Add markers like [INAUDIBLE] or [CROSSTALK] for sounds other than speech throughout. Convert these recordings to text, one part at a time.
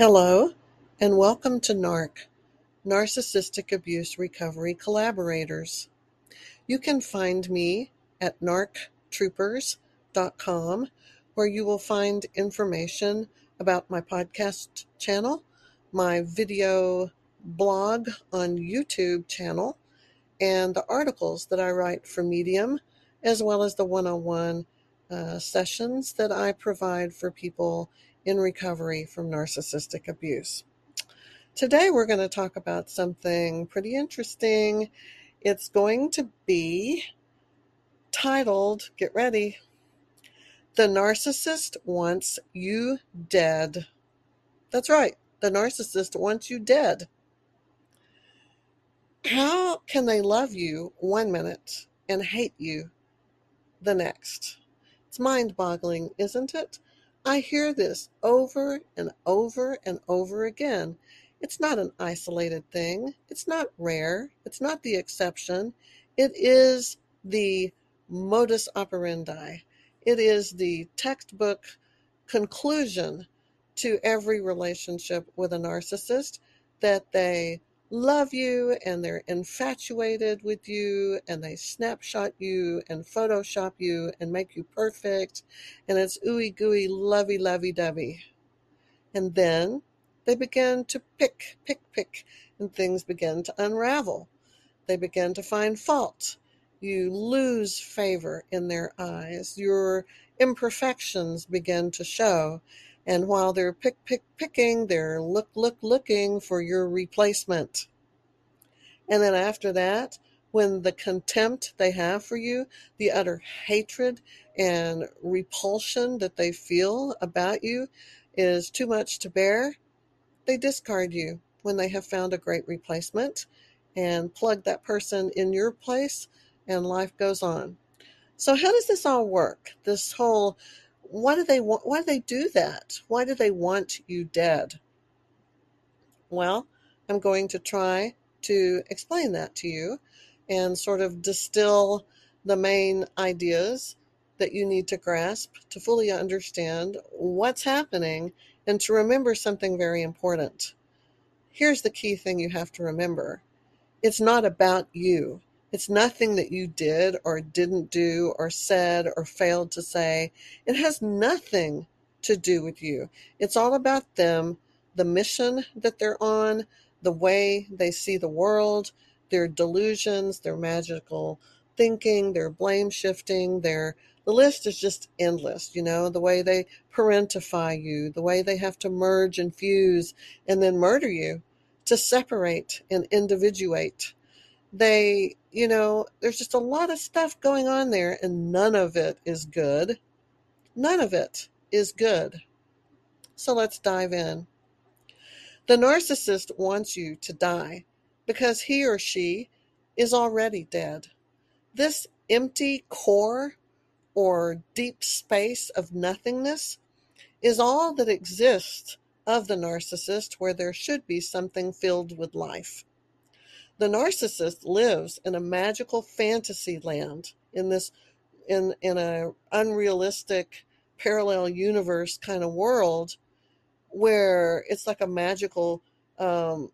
Hello, and welcome to NARC, Narcissistic Abuse Recovery Collaborators. You can find me at narctroopers.com, where you will find information about my podcast channel, my video blog on YouTube channel, and the articles that I write for Medium, as well as the one on one sessions that I provide for people in recovery from narcissistic abuse. Today, we're going to talk about something pretty interesting. It's going to be titled, get ready, The Narcissist Wants You Dead. That's right, the narcissist wants you dead. How can they love you one minute and hate you the next? It's mind boggling, isn't it? I hear this over and over and over again. It's not an isolated thing. It's not rare. It's not the exception. It is the modus operandi. It is the textbook conclusion to every relationship with a narcissist that they love you and they're infatuated with you and they snapshot you and Photoshop you and make you perfect. And it's ooey gooey, lovey, lovey dovey. And then they begin to pick, pick, pick, and things begin to unravel. They begin to find fault. You lose favor in their eyes. Your imperfections begin to show. And while they're pick, pick, picking, they're look, look, looking for your replacement. And then after that, when the contempt they have for you, the utter hatred and repulsion that they feel about you is too much to bear, they discard you when they have found a great replacement and plug that person in your place, and life goes on. So, how does this all work? This whole why do they want why do they do that? Why do they want you dead? Well i'm going to try to explain that to you and sort of distill the main ideas that you need to grasp to fully understand what's happening and to remember something very important. Here's the key thing you have to remember. It's not about you it's nothing that you did or didn't do or said or failed to say. It has nothing to do with you. It's all about them, the mission that they're on, the way they see the world, their delusions, their magical thinking, their blame shifting, their the list is just endless, you know, the way they parentify you, the way they have to merge and fuse and then murder you to separate and individuate they, you know, there's just a lot of stuff going on there, and none of it is good. None of it is good. So let's dive in. The narcissist wants you to die because he or she is already dead. This empty core or deep space of nothingness is all that exists of the narcissist where there should be something filled with life. The narcissist lives in a magical fantasy land in this in in a unrealistic parallel universe kind of world where it's like a magical um,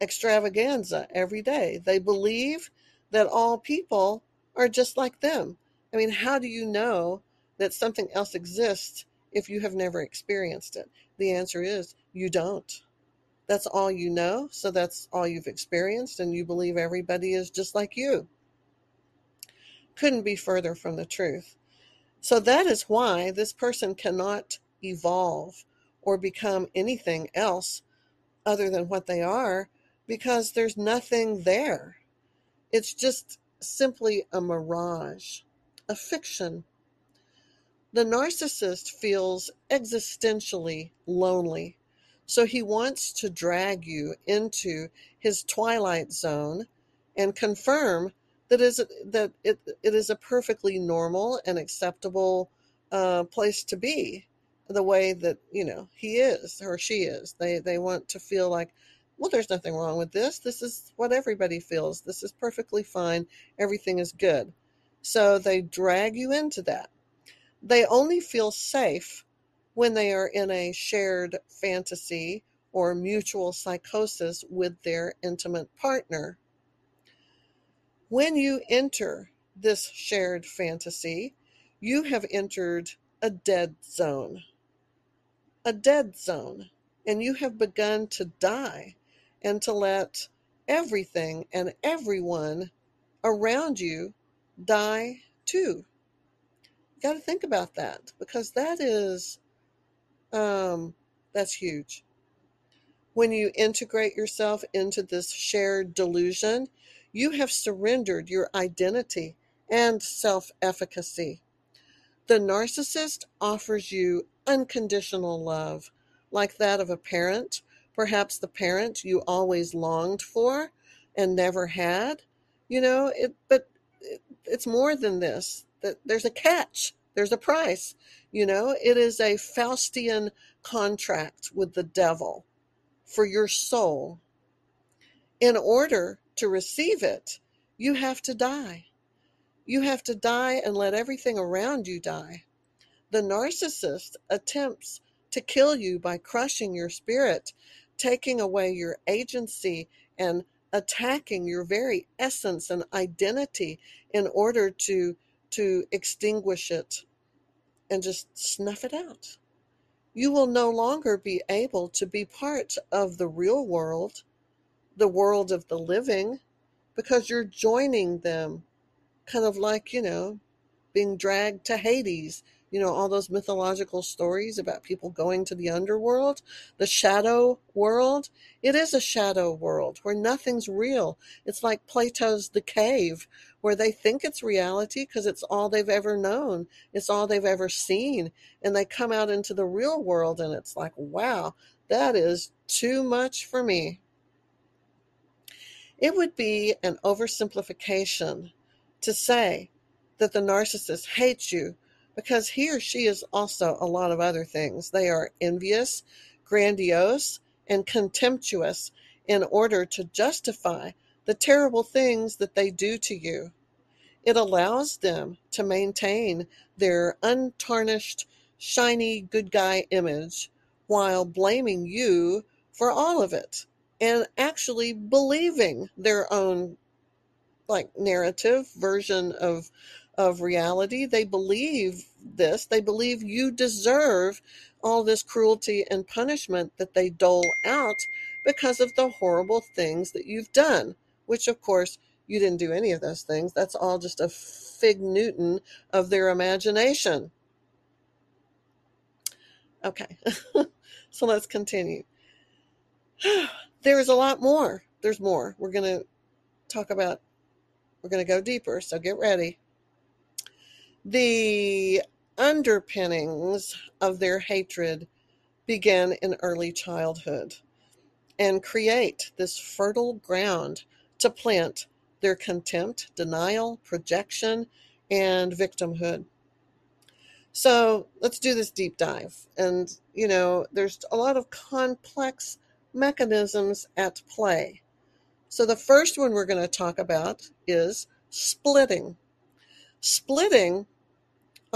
extravaganza every day. They believe that all people are just like them. I mean, how do you know that something else exists if you have never experienced it? The answer is you don't that's all you know, so that's all you've experienced, and you believe everybody is just like you. Couldn't be further from the truth. So that is why this person cannot evolve or become anything else other than what they are because there's nothing there. It's just simply a mirage, a fiction. The narcissist feels existentially lonely so he wants to drag you into his twilight zone and confirm that is that it, it is a perfectly normal and acceptable uh, place to be the way that you know he is or she is. They they want to feel like well there's nothing wrong with this. This is what everybody feels. This is perfectly fine. Everything is good. So they drag you into that. They only feel safe when they are in a shared fantasy or mutual psychosis with their intimate partner. When you enter this shared fantasy, you have entered a dead zone. A dead zone. And you have begun to die and to let everything and everyone around you die too. You got to think about that because that is, um, that's huge. When you integrate yourself into this shared delusion, you have surrendered your identity and self efficacy. The narcissist offers you unconditional love, like that of a parent, perhaps the parent you always longed for and never had. You know, it, but it, it's more than this. That there's a catch. There's a price. You know, it is a Faustian contract with the devil for your soul. In order to receive it, you have to die. You have to die and let everything around you die. The narcissist attempts to kill you by crushing your spirit, taking away your agency, and attacking your very essence and identity in order to to extinguish it and just snuff it out. You will no longer be able to be part of the real world, the world of the living, because you're joining them kind of like, you know, being dragged to Hades. You know, all those mythological stories about people going to the underworld, the shadow world. It is a shadow world where nothing's real. It's like Plato's The Cave, where they think it's reality because it's all they've ever known, it's all they've ever seen. And they come out into the real world and it's like, wow, that is too much for me. It would be an oversimplification to say that the narcissist hates you because he or she is also a lot of other things. They are envious, grandiose, and contemptuous in order to justify the terrible things that they do to you. It allows them to maintain their untarnished, shiny good guy image while blaming you for all of it and actually believing their own like narrative version of of reality. They believe this. They believe you deserve all this cruelty and punishment that they dole out because of the horrible things that you've done, which of course you didn't do any of those things. That's all just a fig Newton of their imagination. Okay, [LAUGHS] so let's continue. [SIGHS] There's a lot more. There's more. We're going to talk about we're going to go deeper, so get ready. The underpinnings of their hatred begin in early childhood and create this fertile ground to plant their contempt, denial, projection, and victimhood. So let's do this deep dive. And, you know, there's a lot of complex mechanisms at play. So the first one we're going to talk about is splitting. Splitting,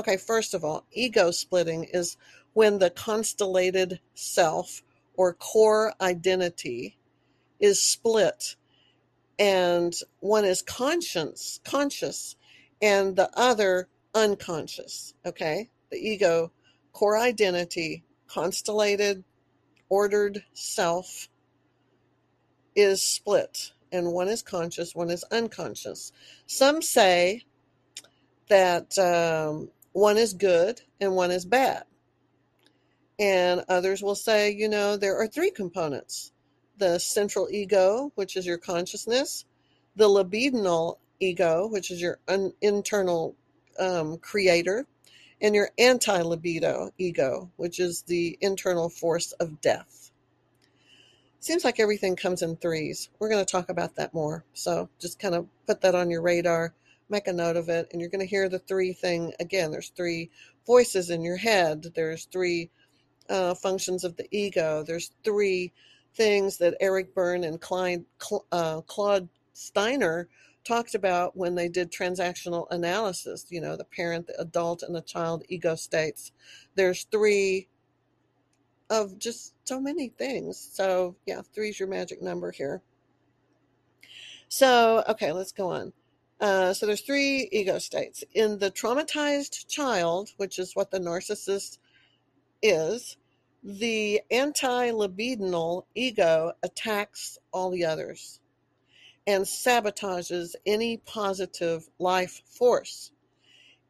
okay, first of all, ego splitting is when the constellated self or core identity is split and one is conscious conscious and the other unconscious okay the ego core identity constellated ordered self is split, and one is conscious, one is unconscious. Some say that um, one is good and one is bad. And others will say, you know, there are three components the central ego, which is your consciousness, the libidinal ego, which is your un- internal um, creator, and your anti libido ego, which is the internal force of death seems like everything comes in threes. We're going to talk about that more. So just kind of put that on your radar, make a note of it, and you're going to hear the three thing again. There's three voices in your head, there's three uh, functions of the ego, there's three things that Eric Berne and uh, Claude Steiner talked about when they did transactional analysis you know the parent the adult and the child ego states there's three of just so many things. So, yeah, three is your magic number here. So, okay, let's go on. Uh, so there's three ego states. In the traumatized child, which is what the narcissist is, the anti-libidinal ego attacks all the others and sabotages any positive life force.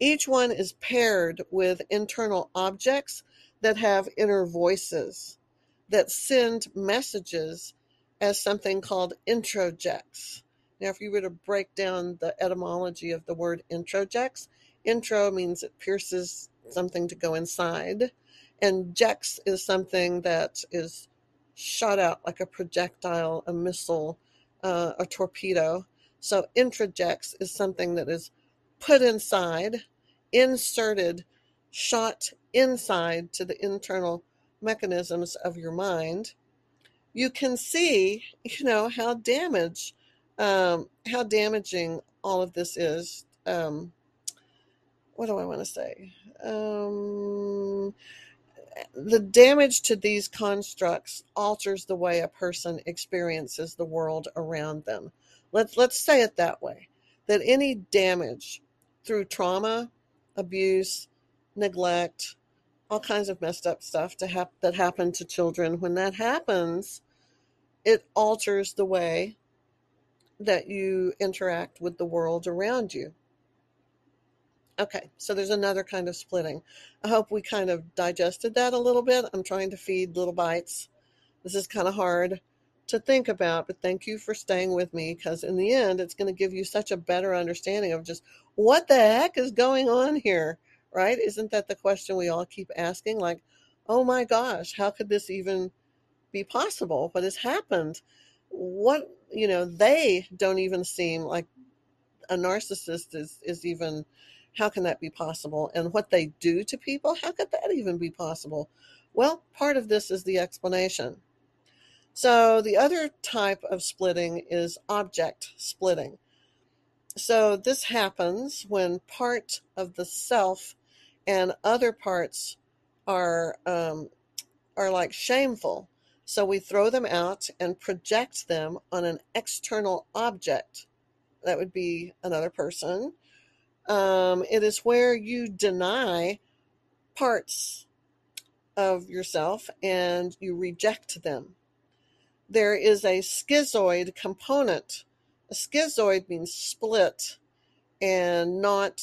Each one is paired with internal objects that have inner voices that send messages as something called introjects. Now, if you were to break down the etymology of the word introjects, intro means it pierces something to go inside, and jex is something that is shot out like a projectile, a missile, uh, a torpedo. So introjects is something that is put inside, inserted, shot inside to the internal mechanisms of your mind. You can see, you know, how damage, um, how damaging all of this is. Um, what do I want to say? Um, the damage to these constructs alters the way a person experiences the world around them. Let's let's say it that way. That any damage through trauma, abuse, neglect, all kinds of messed up stuff to hap- that happen to children, when that happens, it alters the way that you interact with the world around you. Okay, so there's another kind of splitting. I hope we kind of digested that a little bit. I'm trying to feed little bites. This is kind of hard to think about, but thank you for staying with me because in the end, it's going to give you such a better understanding of just what the heck is going on here, right? Isn't that the question we all keep asking? Like, oh my gosh, how could this even be possible? What has happened? What, you know, they don't even seem like a narcissist is, is even how can that be possible? And what they do to people, how could that even be possible? Well, part of this is the explanation. So, the other type of splitting is object splitting. So, this happens when part of the self and other parts are um, are like shameful. So we throw them out and project them on an external object. That would be another person, um, it is where you deny parts of yourself and you reject them. There is a schizoid component. A schizoid means split and not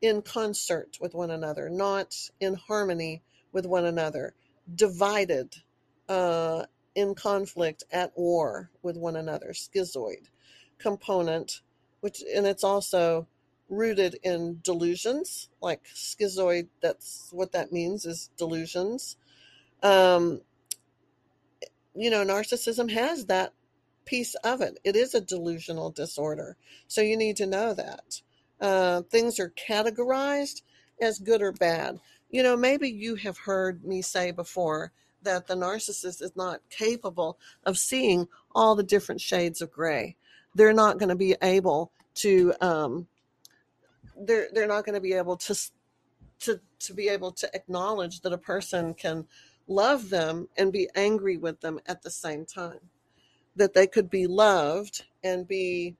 in concert with one another, not in harmony with one another, divided, uh, in conflict, at war with one another. Schizoid component, which, and it's also rooted in delusions, like schizoid. That's what that means is delusions. Um, you know, narcissism has that piece of it. It is a delusional disorder. So you need to know that. Uh, things are categorized as good or bad. You know, maybe you have heard me say before that the narcissist is not capable of seeing all the different shades of gray. They're not going to be able to um, they're they're not going to be able to to to be able to acknowledge that a person can love them and be angry with them at the same time that they could be loved and be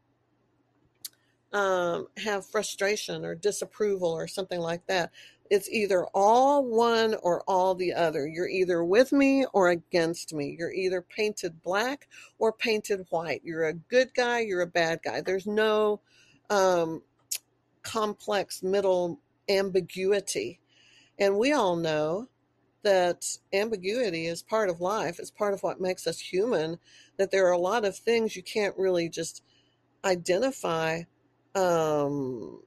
um, have frustration or disapproval or something like that it's either all one or all the other. You're either with me or against me. You're either painted black or painted white. You're a good guy you're a bad guy. There's no um, complex middle ambiguity. And we all know that ambiguity is part of life, it's part of what makes us human, that there are a lot of things you can't really just identify um,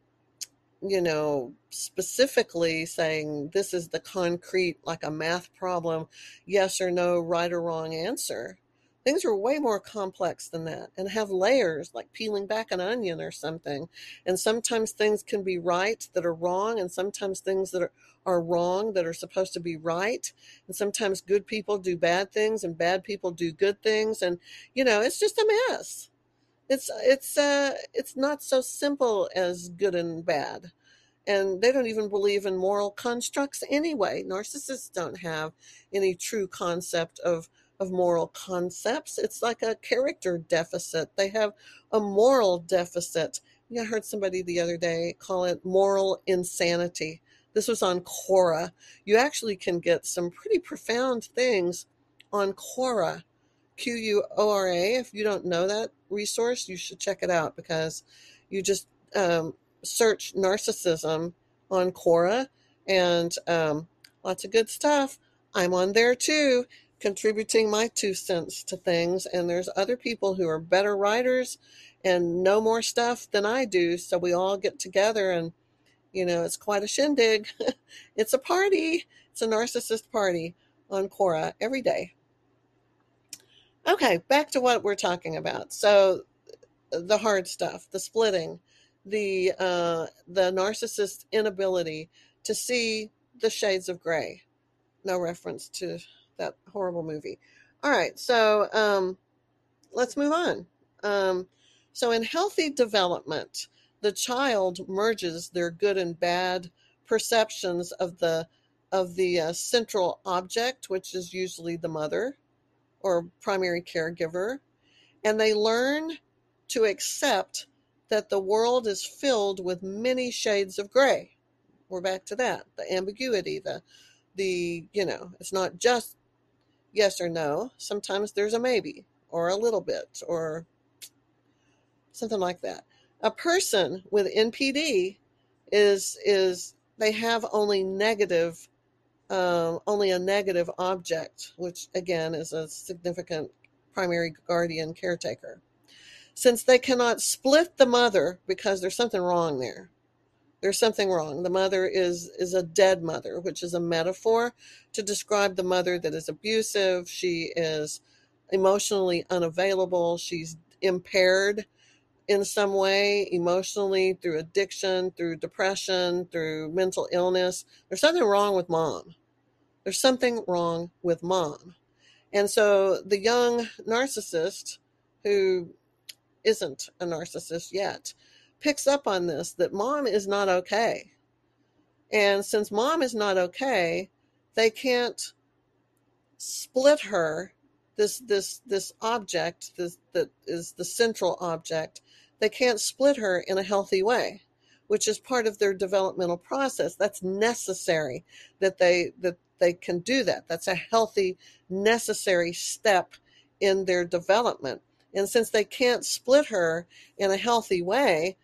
you know, specifically saying this is the concrete, like a math problem, yes or no, right or wrong answer. Things are way more complex than that and have layers like peeling back an onion or something. And sometimes things can be right that are wrong, and sometimes things that are, are wrong that are supposed to be right. And sometimes good people do bad things and bad people do good things. And, you know, it's just a mess. It's, it's, uh, it's not so simple as good and bad. and they don't even believe in moral constructs anyway. Narcissists don't have any true concept of of moral concepts. It's like a character deficit. They have a moral deficit. I heard somebody the other day call it moral insanity. This was on Quora. You actually can get some pretty profound things on Quora. Q U O R A. If you don't know that resource, you should check it out because you just um, search narcissism on Quora and um, lots of good stuff. I'm on there too, contributing my two cents to things. And there's other people who are better writers and know more stuff than I do. So we all get together and, you know, it's quite a shindig. [LAUGHS] it's a party. It's a narcissist party on Quora every day. Okay, back to what we're talking about. So the hard stuff, the splitting, the uh, the narcissist's inability to see the shades of gray. No reference to that horrible movie. All right, so um, let's move on. Um, so in healthy development, the child merges their good and bad perceptions of the of the uh, central object, which is usually the mother or primary caregiver, and they learn to accept that the world is filled with many shades of gray. We're back to that, the ambiguity, the the, you know, it's not just yes or no. Sometimes there's a maybe or a little bit or something like that. A person with NPD is is they have only negative um, only a negative object, which again is a significant primary guardian caretaker since they cannot split the mother because there's something wrong there. There's something wrong. The mother is is a dead mother, which is a metaphor to describe the mother that is abusive. She is emotionally unavailable. She's impaired in some way emotionally through addiction, through depression, through mental illness. There's something wrong with mom. There's something wrong with mom. And so the young narcissist who isn't a narcissist yet picks up on this that mom is not okay. And since mom is not okay, they can't split her this this this object this that is the central object they can't split her in a healthy way which is part of their developmental process that's necessary that they that they can do that that's a healthy necessary step in their development and since they can't split her in a healthy way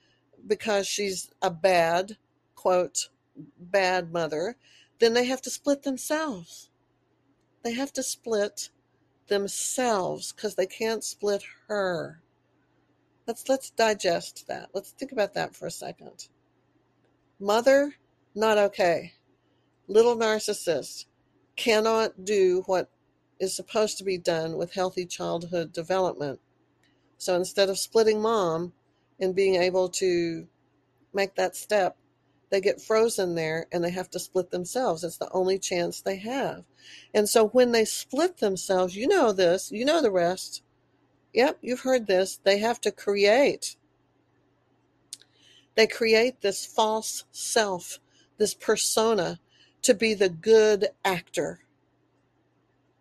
because she's a bad, quote, bad mother, then they have to split themselves. They have to split themselves because they can't split her. Let's let's digest that. Let's think about that for a second. Mother, not okay. Little narcissist cannot do what is supposed to be done with healthy childhood development so instead of splitting mom and being able to make that step, they get frozen there and they have to split themselves. It's the only chance they have. And so when they split themselves, you know this, you know the rest. Yep, you've heard this. They have to create. They create this false self, this persona to be the good actor,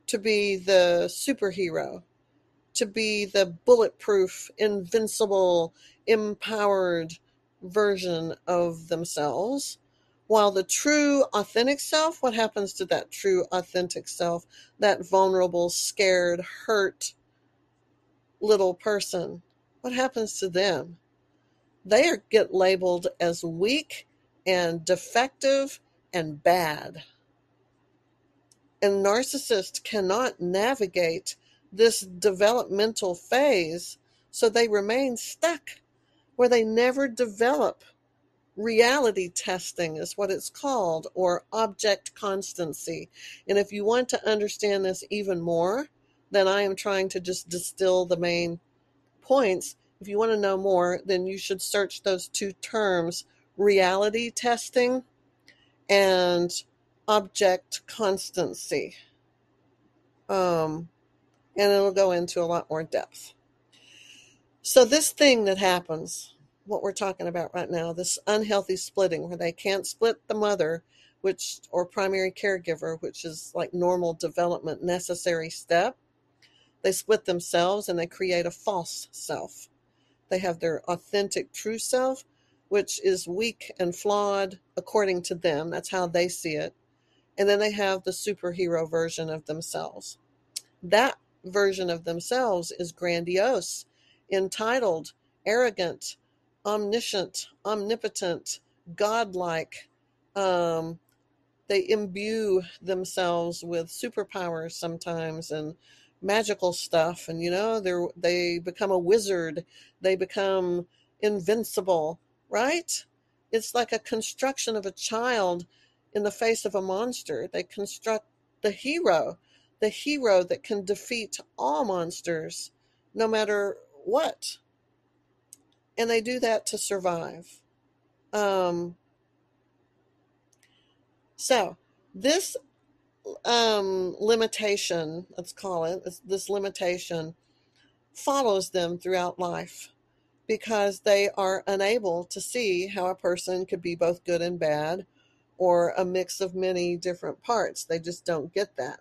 to be the superhero, to be the bulletproof, invincible, empowered version of themselves. While the true, authentic self, what happens to that true, authentic self, that vulnerable, scared, hurt little person? What happens to them? They are, get labeled as weak and defective and bad. And narcissists cannot navigate this developmental phase, so they remain stuck where they never develop. Reality testing is what it's called, or object constancy. And if you want to understand this even more, then I am trying to just distill the main points. If you want to know more, then you should search those two terms reality testing and object constancy. Um, and it'll go into a lot more depth. So, this thing that happens, what we're talking about right now this unhealthy splitting where they can't split the mother which or primary caregiver which is like normal development necessary step they split themselves and they create a false self. They have their authentic true self which is weak and flawed according to them. That's how they see it. And then they have the superhero version of themselves. That version of themselves is grandiose entitled arrogant omniscient, omnipotent, godlike. Um, they imbue themselves with superpowers sometimes and magical stuff, and you know they they become a wizard. They become invincible, right? It's like a construction of a child in the face of a monster. They construct the hero, the hero that can defeat all monsters, no matter what and they do that to survive. Um, so this um, limitation, let's call it this limitation, follows them throughout life because they are unable to see how a person could be both good and bad or a mix of many different parts. They just don't get that.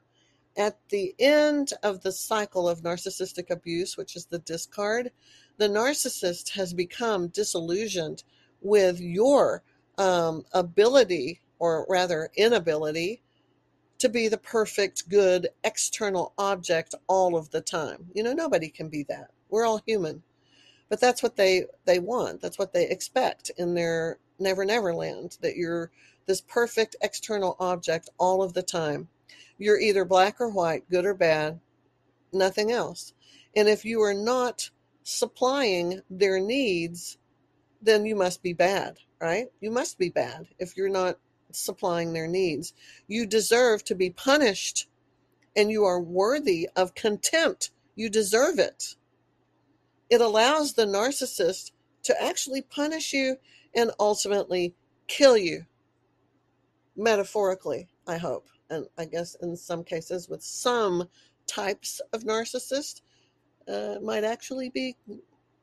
At the end of the cycle of narcissistic abuse, which is the discard, the narcissist has become disillusioned with your um, ability, or rather inability, to be the perfect, good external object all of the time. You know, nobody can be that. We're all human. But that's what they, they want. That's what they expect in their never never land, that you're this perfect external object all of the time. You're either black or white, good or bad, nothing else. And if you are not supplying their needs, then you must be bad, right? You must be bad if you're not supplying their needs. You deserve to be punished and you are worthy of contempt. You deserve it. It allows the narcissist to actually punish you and ultimately kill you. Metaphorically, I hope. And I guess in some cases, with some types of narcissist, uh, might actually be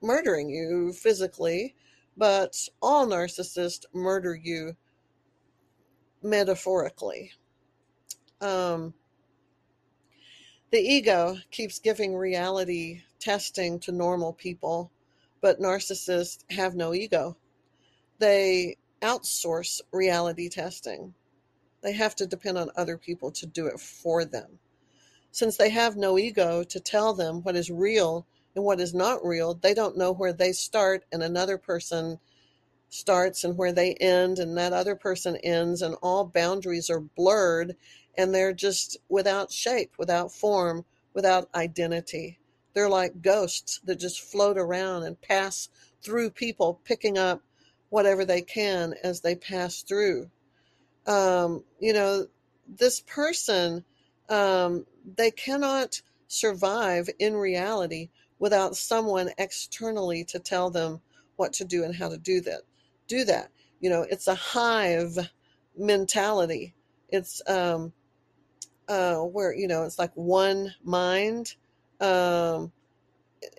murdering you physically, but all narcissists murder you metaphorically. Um, the ego keeps giving reality testing to normal people, but narcissists have no ego. They outsource reality testing. They have to depend on other people to do it for them. Since they have no ego to tell them what is real and what is not real, they don't know where they start and another person starts and where they end and that other person ends and all boundaries are blurred and they're just without shape, without form, without identity. They're like ghosts that just float around and pass through people, picking up whatever they can as they pass through. Um, you know, this person um, they cannot survive in reality without someone externally to tell them what to do and how to do that. Do that. You know, it's a hive mentality. It's um, uh, where you know it's like one mind, um,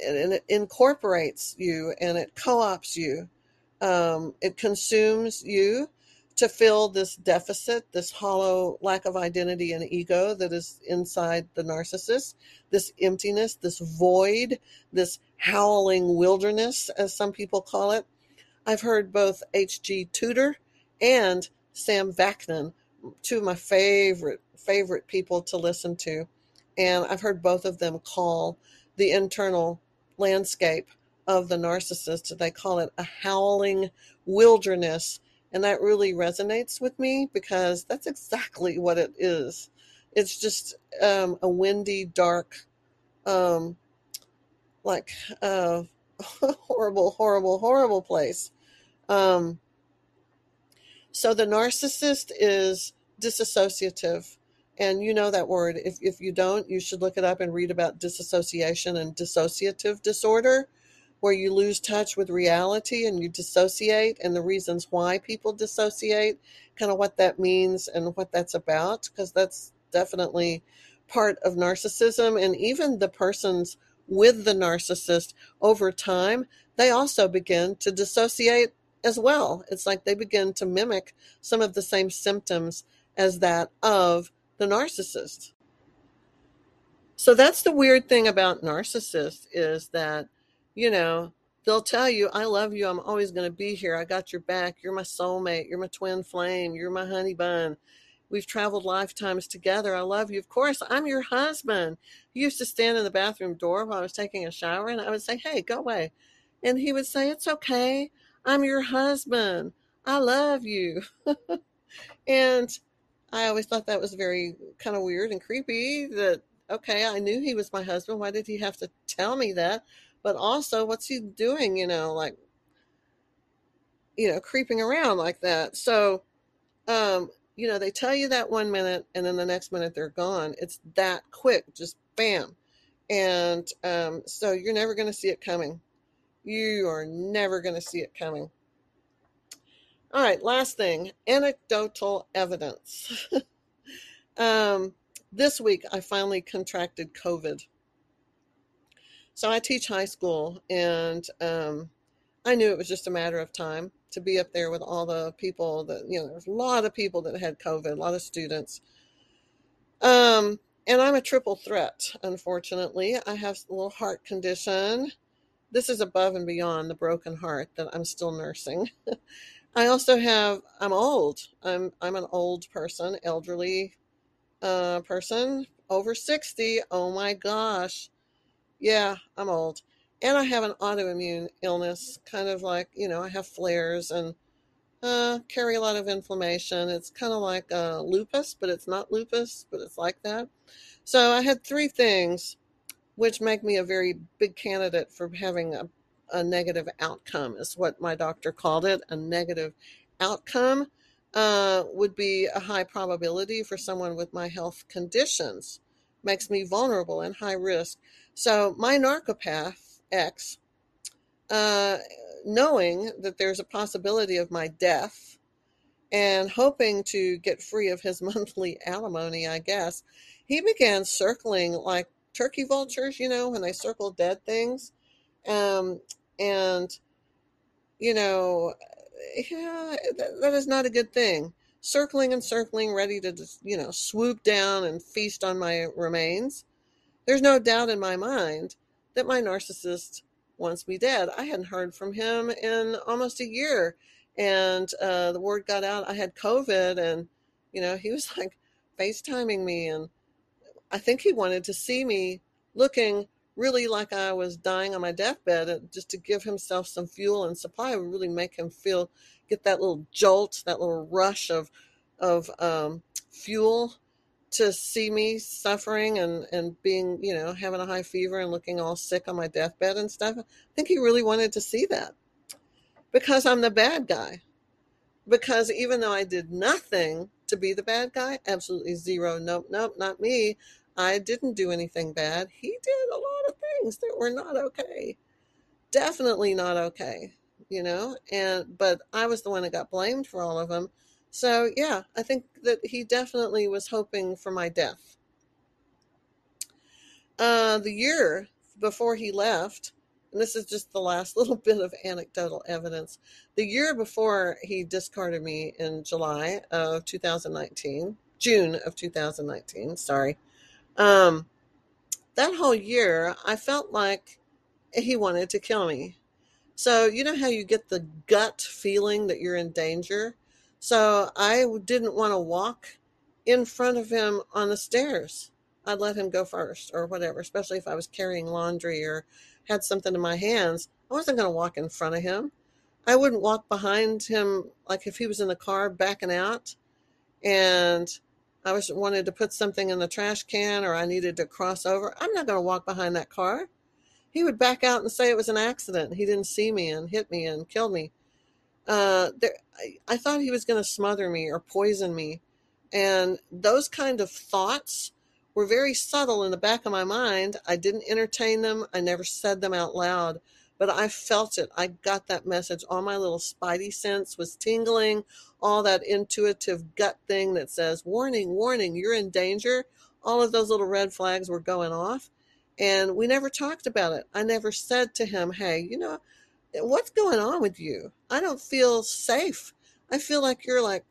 and it incorporates you and it co-ops you. Um, it consumes you to fill this deficit, this hollow lack of identity and ego that is inside the narcissist, this emptiness, this void, this howling wilderness, as some people call it. I've heard both H.G. Tudor and Sam Vaknin, two of my favorite favorite people to listen to, and I've heard both of them call the internal landscape of the narcissist. They call it a howling wilderness and that really resonates with me because that's exactly what it is. It's just um, a windy, dark, um, like uh, [LAUGHS] horrible, horrible, horrible place. Um, so the narcissist is disassociative. And you know that word. If, if you don't, you should look it up and read about disassociation and dissociative disorder where you lose touch with reality and you dissociate and the reasons why people dissociate, kind of what that means and what that's about, because that's definitely part of narcissism. And even the persons with the narcissist over time, they also begin to dissociate as well. It's like they begin to mimic some of the same symptoms as that of the narcissist. So that's the weird thing about narcissists is that, you know, they'll tell you, I love you. I'm always going to be here. I got your back. You're my soulmate. You're my twin flame. You're my honey bun. We've traveled lifetimes together. I love you. Of course, I'm your husband. He used to stand in the bathroom door while I was taking a shower, and I would say, Hey, go away. And he would say, It's okay. I'm your husband. I love you. [LAUGHS] and I always thought that was very kind of weird and creepy that, okay, I knew he was my husband. Why did he have to tell me that? But also, what's he doing, you know, like, you know, creeping around like that? So, um, you know, they tell you that one minute and then the next minute they're gone. It's that quick, just bam. And um, so you're never going to see it coming. You are never going to see it coming. All right, last thing anecdotal evidence. [LAUGHS] um, this week, I finally contracted COVID. So I teach high school, and um, I knew it was just a matter of time to be up there with all the people that, you know, there's a lot of people that had COVID, a lot of students. Um, and I'm a triple threat, unfortunately. I have a little heart condition. This is above and beyond the broken heart that I'm still nursing. [LAUGHS] I also have I'm old. I'm I'm an old person, elderly uh person, over 60. Oh my gosh. Yeah, I'm old and I have an autoimmune illness, kind of like, you know, I have flares and uh, carry a lot of inflammation. It's kind of like uh, lupus, but it's not lupus, but it's like that. So I had three things which make me a very big candidate for having a, a negative outcome, is what my doctor called it. A negative outcome uh, would be a high probability for someone with my health conditions, makes me vulnerable and high risk. So my narcopath X, uh, knowing that there's a possibility of my death and hoping to get free of his [LAUGHS] monthly alimony, I guess, he began circling like turkey vultures, you know, when they circle dead things. Um, and, you know, yeah, that, that is not a good thing. Circling and circling, ready to, just, you know, swoop down and feast on my remains. There's no doubt in my mind that my narcissist wants me dead. I hadn't heard from him in almost a year. And uh, the word got out I had COVID, and, you know, he was [LAUGHS] like FaceTiming me. And I think he wanted to see me looking really like I was dying on my deathbed uh, just to give himself some fuel and supply would really make him feel, get that little jolt, that little rush of, of um, fuel to see me suffering and and being you know having a high fever and looking all sick on my deathbed and stuff. I think he really wanted to see that. Because i'm the bad guy. Because even though i did nothing to be the bad guy? Absolutely zero. Nope nope not me. I didn't do anything bad. He did a lot of things that were not okay. Definitely not okay you know? And but i was the one that got blamed for all of them so, yeah, I think that he definitely was hoping for my death. Uh, the year before he left, and this is just the last [LAUGHS] little bit of anecdotal evidence, the year before he discarded me in July of 2019, June of 2019, sorry, um, that whole year, I felt like he wanted to kill me. So, you know how you get the gut feeling that you're in danger? So I didn't want to walk in front of him on the stairs. I'd let him go first or whatever, especially if I was carrying laundry or had something in my hands. I wasn't going to walk in front of him. I wouldn't walk behind him like if he was in the car backing out and I was wanted to put something in the trash can or I needed to cross over. I'm not going to walk behind that car. He would back out and say it was an accident. He didn't see me and hit me and kill me uh, there, I, I thought he was going to smother me or poison me. And those kind of thoughts were very subtle in the back of my mind. I didn't entertain them, I never said them out loud, but I felt it. I got that message. All my little spidey sense was tingling, all that intuitive gut thing that says, warning, warning, you're in danger. All of those little red flags were going off. And we never talked about it. I never said to him, hey, you know, what's going on with you? I don't feel safe. I feel like you're like,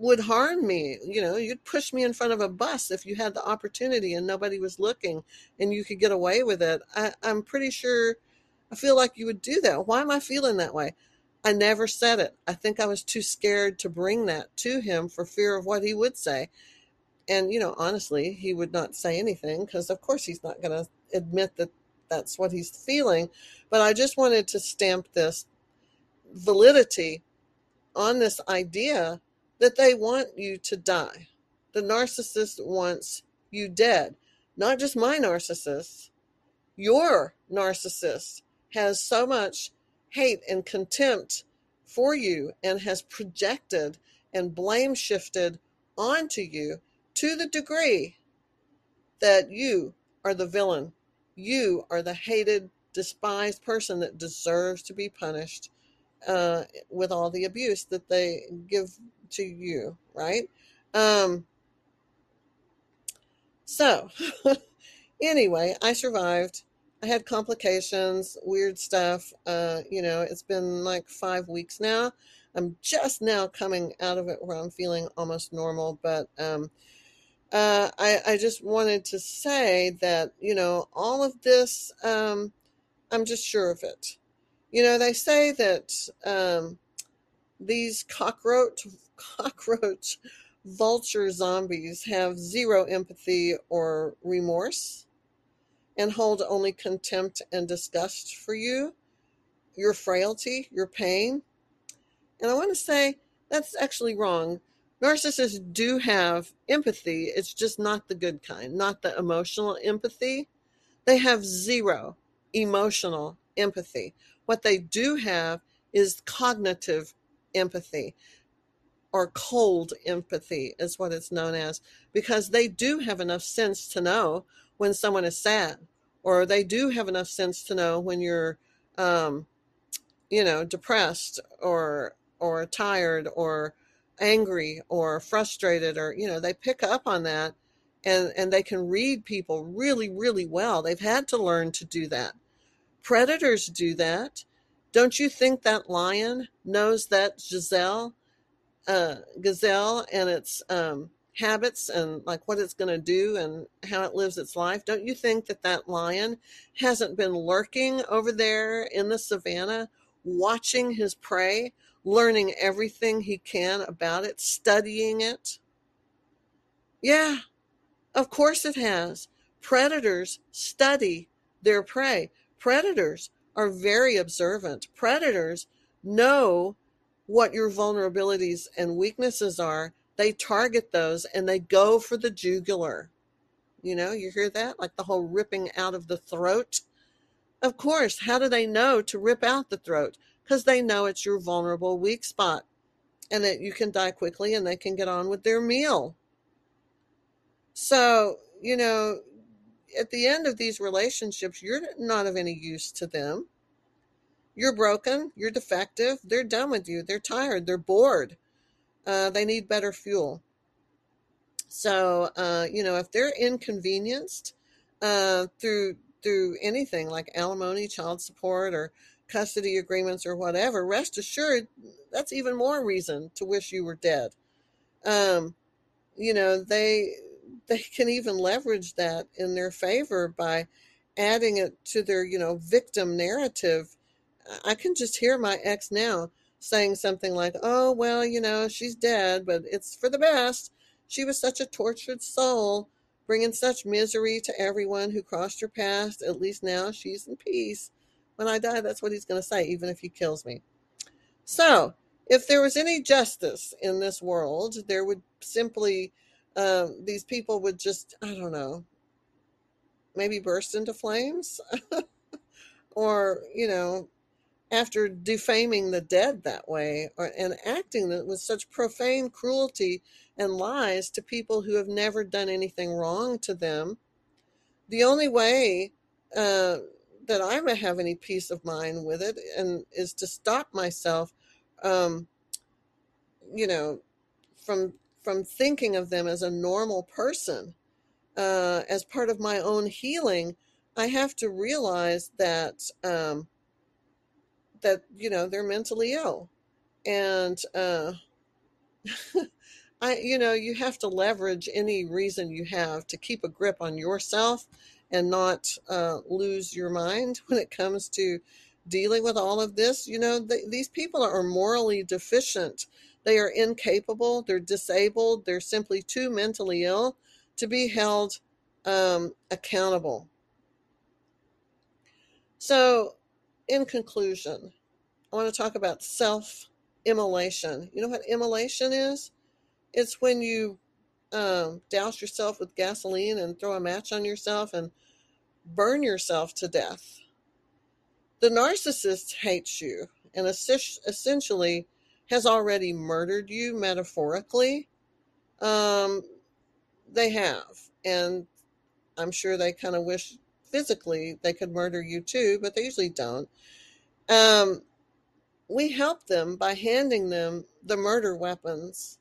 would harm me. You know, you'd push me in front of a bus if you had the opportunity and nobody was looking and you could get away with it. I, I'm pretty sure I feel like you would do that. Why am I feeling that way? I never said it. I think I was too scared to bring that to him for fear of what he would say. And, you know, honestly, he would not say anything because, of course, he's not going to admit that that's what he's feeling. But I just wanted to stamp this validity on this idea that they want you to die. The narcissist wants you dead. Not just my narcissist, your narcissist has so much hate and contempt for you and has projected and blame shifted onto you to the degree that you are the villain. You are the hated, despised person that deserves to be punished uh, with all the abuse that they give to you, right? Um, so, [LAUGHS] anyway, I survived. I had complications, weird stuff. Uh, you know, it's been like five weeks now. I'm just now coming out of it where I'm feeling almost normal, but um, uh, I, I just wanted to say that, you know, all of this, um, I'm just sure of it. You know, they say that um, these cockroach cockroach vulture zombies have zero empathy or remorse and hold only contempt and disgust for you, your frailty, your pain. And I want to say that's actually wrong. Narcissists do have empathy, it's just not the good kind, not the emotional empathy. They have zero emotional empathy. What they do have is cognitive empathy or cold empathy is what it's known as because they do have enough sense to know when someone is sad or they do have enough sense to know when you're um, you know depressed or or tired or angry or frustrated or you know they pick up on that and and they can read people really really well. They've had to learn to do that. Predators do that don't you think that lion knows that giselle uh, gazelle and its um, habits and like what it's going to do and how it lives its life, don't you think that that lion hasn't been lurking over there in the savannah, watching his prey, learning everything he can about it, studying it? Yeah, of course it has. Predators study their prey. Predators are very observant. Predators know what your vulnerabilities and weaknesses are, they target those and they go for the jugular. You know, you hear that? Like the whole ripping out of the throat. Of course, how do they know to rip out the throat? Because they know it's your vulnerable weak spot and that you can die quickly and they can get on with their meal. So, you know, at the end of these relationships, you're not of any use to them. You're broken. You're defective. They're done with you. They're tired. They're bored. Uh, they need better fuel. So, uh, you know, if they're inconvenienced uh, through through anything like alimony, child support, or custody agreements or whatever, rest assured that's even more reason to wish you were dead. Um, you know, they they can even leverage that in their favor by adding it to their, you know, victim narrative I can just hear my ex now saying something like, oh, well, you know, she's dead, but it's for the best. She was such a tortured soul, bringing such misery to everyone who crossed her path. At least now she's in peace. When I die, that's what he's going to say, even if he kills me. So, if there was any justice in this world, there would simply, um, these people would just, I don't know, maybe burst into flames [LAUGHS] or, you know, after defaming the dead that way or, and acting with such profane cruelty and lies to people who have never done anything wrong to them. The only way uh, that I may have any peace of mind with it and is to stop myself, um, you know, from from thinking of them as a normal person. Uh, as part of my own healing, I have to realize that um, that you know they're mentally ill and uh [LAUGHS] I, you know, you have to leverage any reason you have to keep a grip on yourself and not uh, lose your mind [LAUGHS] when it comes to dealing with all of this. You know, these people are morally deficient. They are incapable. They're disabled. They're simply too mentally ill to be held um, accountable. So, in conclusion, I want to talk about self immolation. You know what immolation is? It's when you um, douse yourself with gasoline and throw a match on yourself and burn yourself to death. The narcissist hates you and essentially has already murdered you metaphorically. Um, they have. And I'm sure they kind of wish physically they could murder you too, but they usually don't. Um, we help them by handing them the murder weapons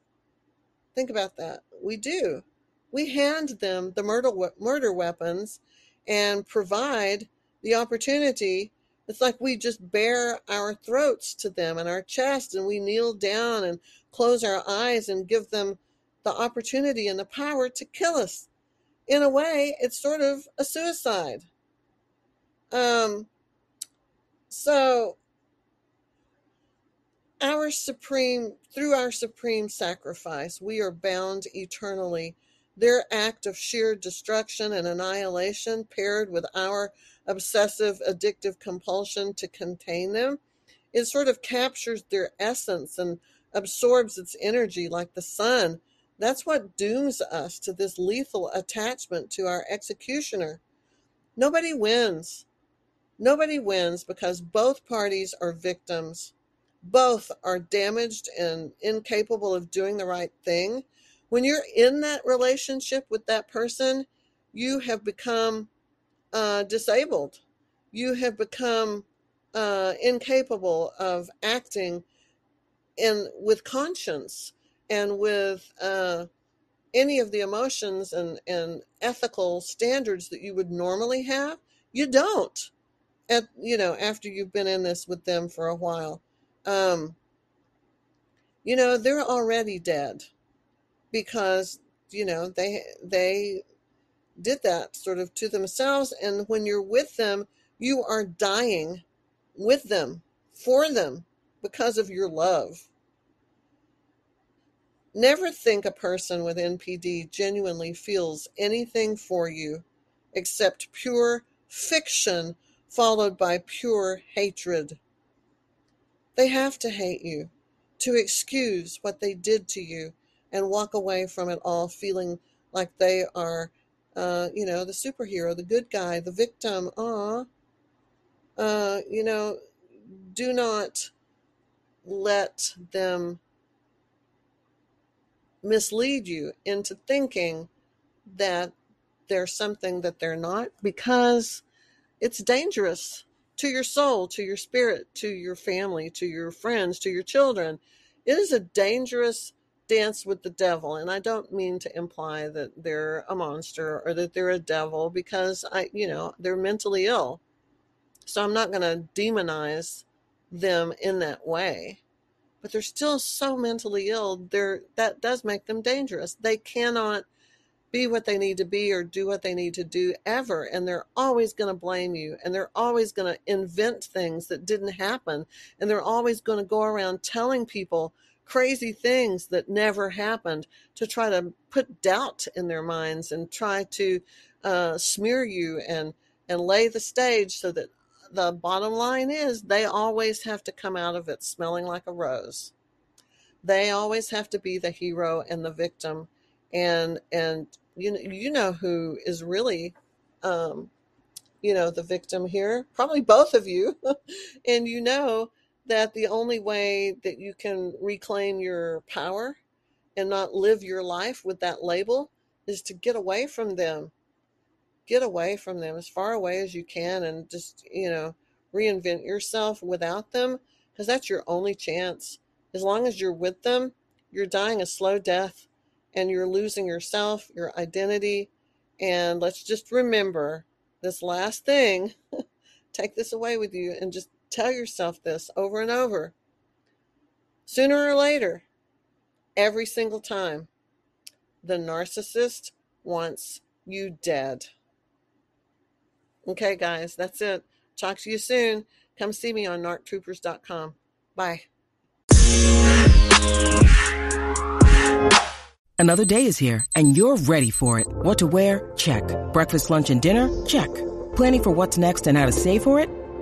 Think about that. We do. We hand them the murder, murder weapons and provide the opportunity. It's like we just bare our throats to them and our chest, and we kneel down and close our eyes and give them the opportunity and the power to kill us. In a way, it's sort of a suicide. Um, so our supreme through our supreme sacrifice we are bound eternally their act of sheer destruction and annihilation paired with our obsessive addictive compulsion to contain them. It sort of captures their essence and absorbs its energy like the sun. That's what dooms us to this lethal attachment to our executioner. Nobody wins. Nobody wins because both parties are victims. Both are damaged and incapable of doing the right thing, when you're in that relationship with that person, you have become uh, disabled. You have become uh, incapable of acting in with conscience and with uh, any of the emotions and, and ethical standards that you would normally have. You don't. At you know after you've been in this with them for a while um, you know, they're already dead because, you know, they, they did that sort of to themselves. And when you're with them, you are dying with them, for them, because of your love. Never think a person with NPD genuinely feels anything for you except pure fiction followed by pure hatred. They have to hate you to excuse what they did to you and walk away from it all feeling like they are, uh, you know, the superhero, the good guy, the victim. Ah, uh, you know, do not let them mislead you into thinking that they're something that they're not because it's dangerous to your soul, to your spirit, to your family, to your friends, to your children. It is a dangerous dance with the devil. And I don't mean to imply that they're a monster or that they're a devil because I, you know, they're mentally ill. So I'm not going to demonize them in that way. But they're still so mentally ill. They're, that does make them dangerous. They cannot be what they need to be or do what they need to do ever. And they're always going to blame you and they're always going to invent things that didn't happen. And they're always going to go around telling people crazy things that never happened to try to put doubt in their minds and try to uh, smear you and, and lay the stage so that the bottom line is they always have to come out of it smelling like a rose. They always have to be the hero and the victim and and you know you know who is really um you know the victim here probably both of you [LAUGHS] and you know that the only way that you can reclaim your power and not live your life with that label is to get away from them get away from them as far away as you can and just you know reinvent yourself without them because that's your only chance as long as you're with them you're dying a slow death and you're losing yourself, your identity. And let's just remember this last thing [LAUGHS] take this away with you and just Tell yourself this over and over. Sooner or later, every single time, the narcissist wants you dead. Okay, guys, that's it. Talk to you soon. Come see me on narctroopers.com. Bye. Another day is here, and you're ready for it. What to wear? Check. Breakfast, lunch, and dinner? Check. Planning for what's next and how to save for it?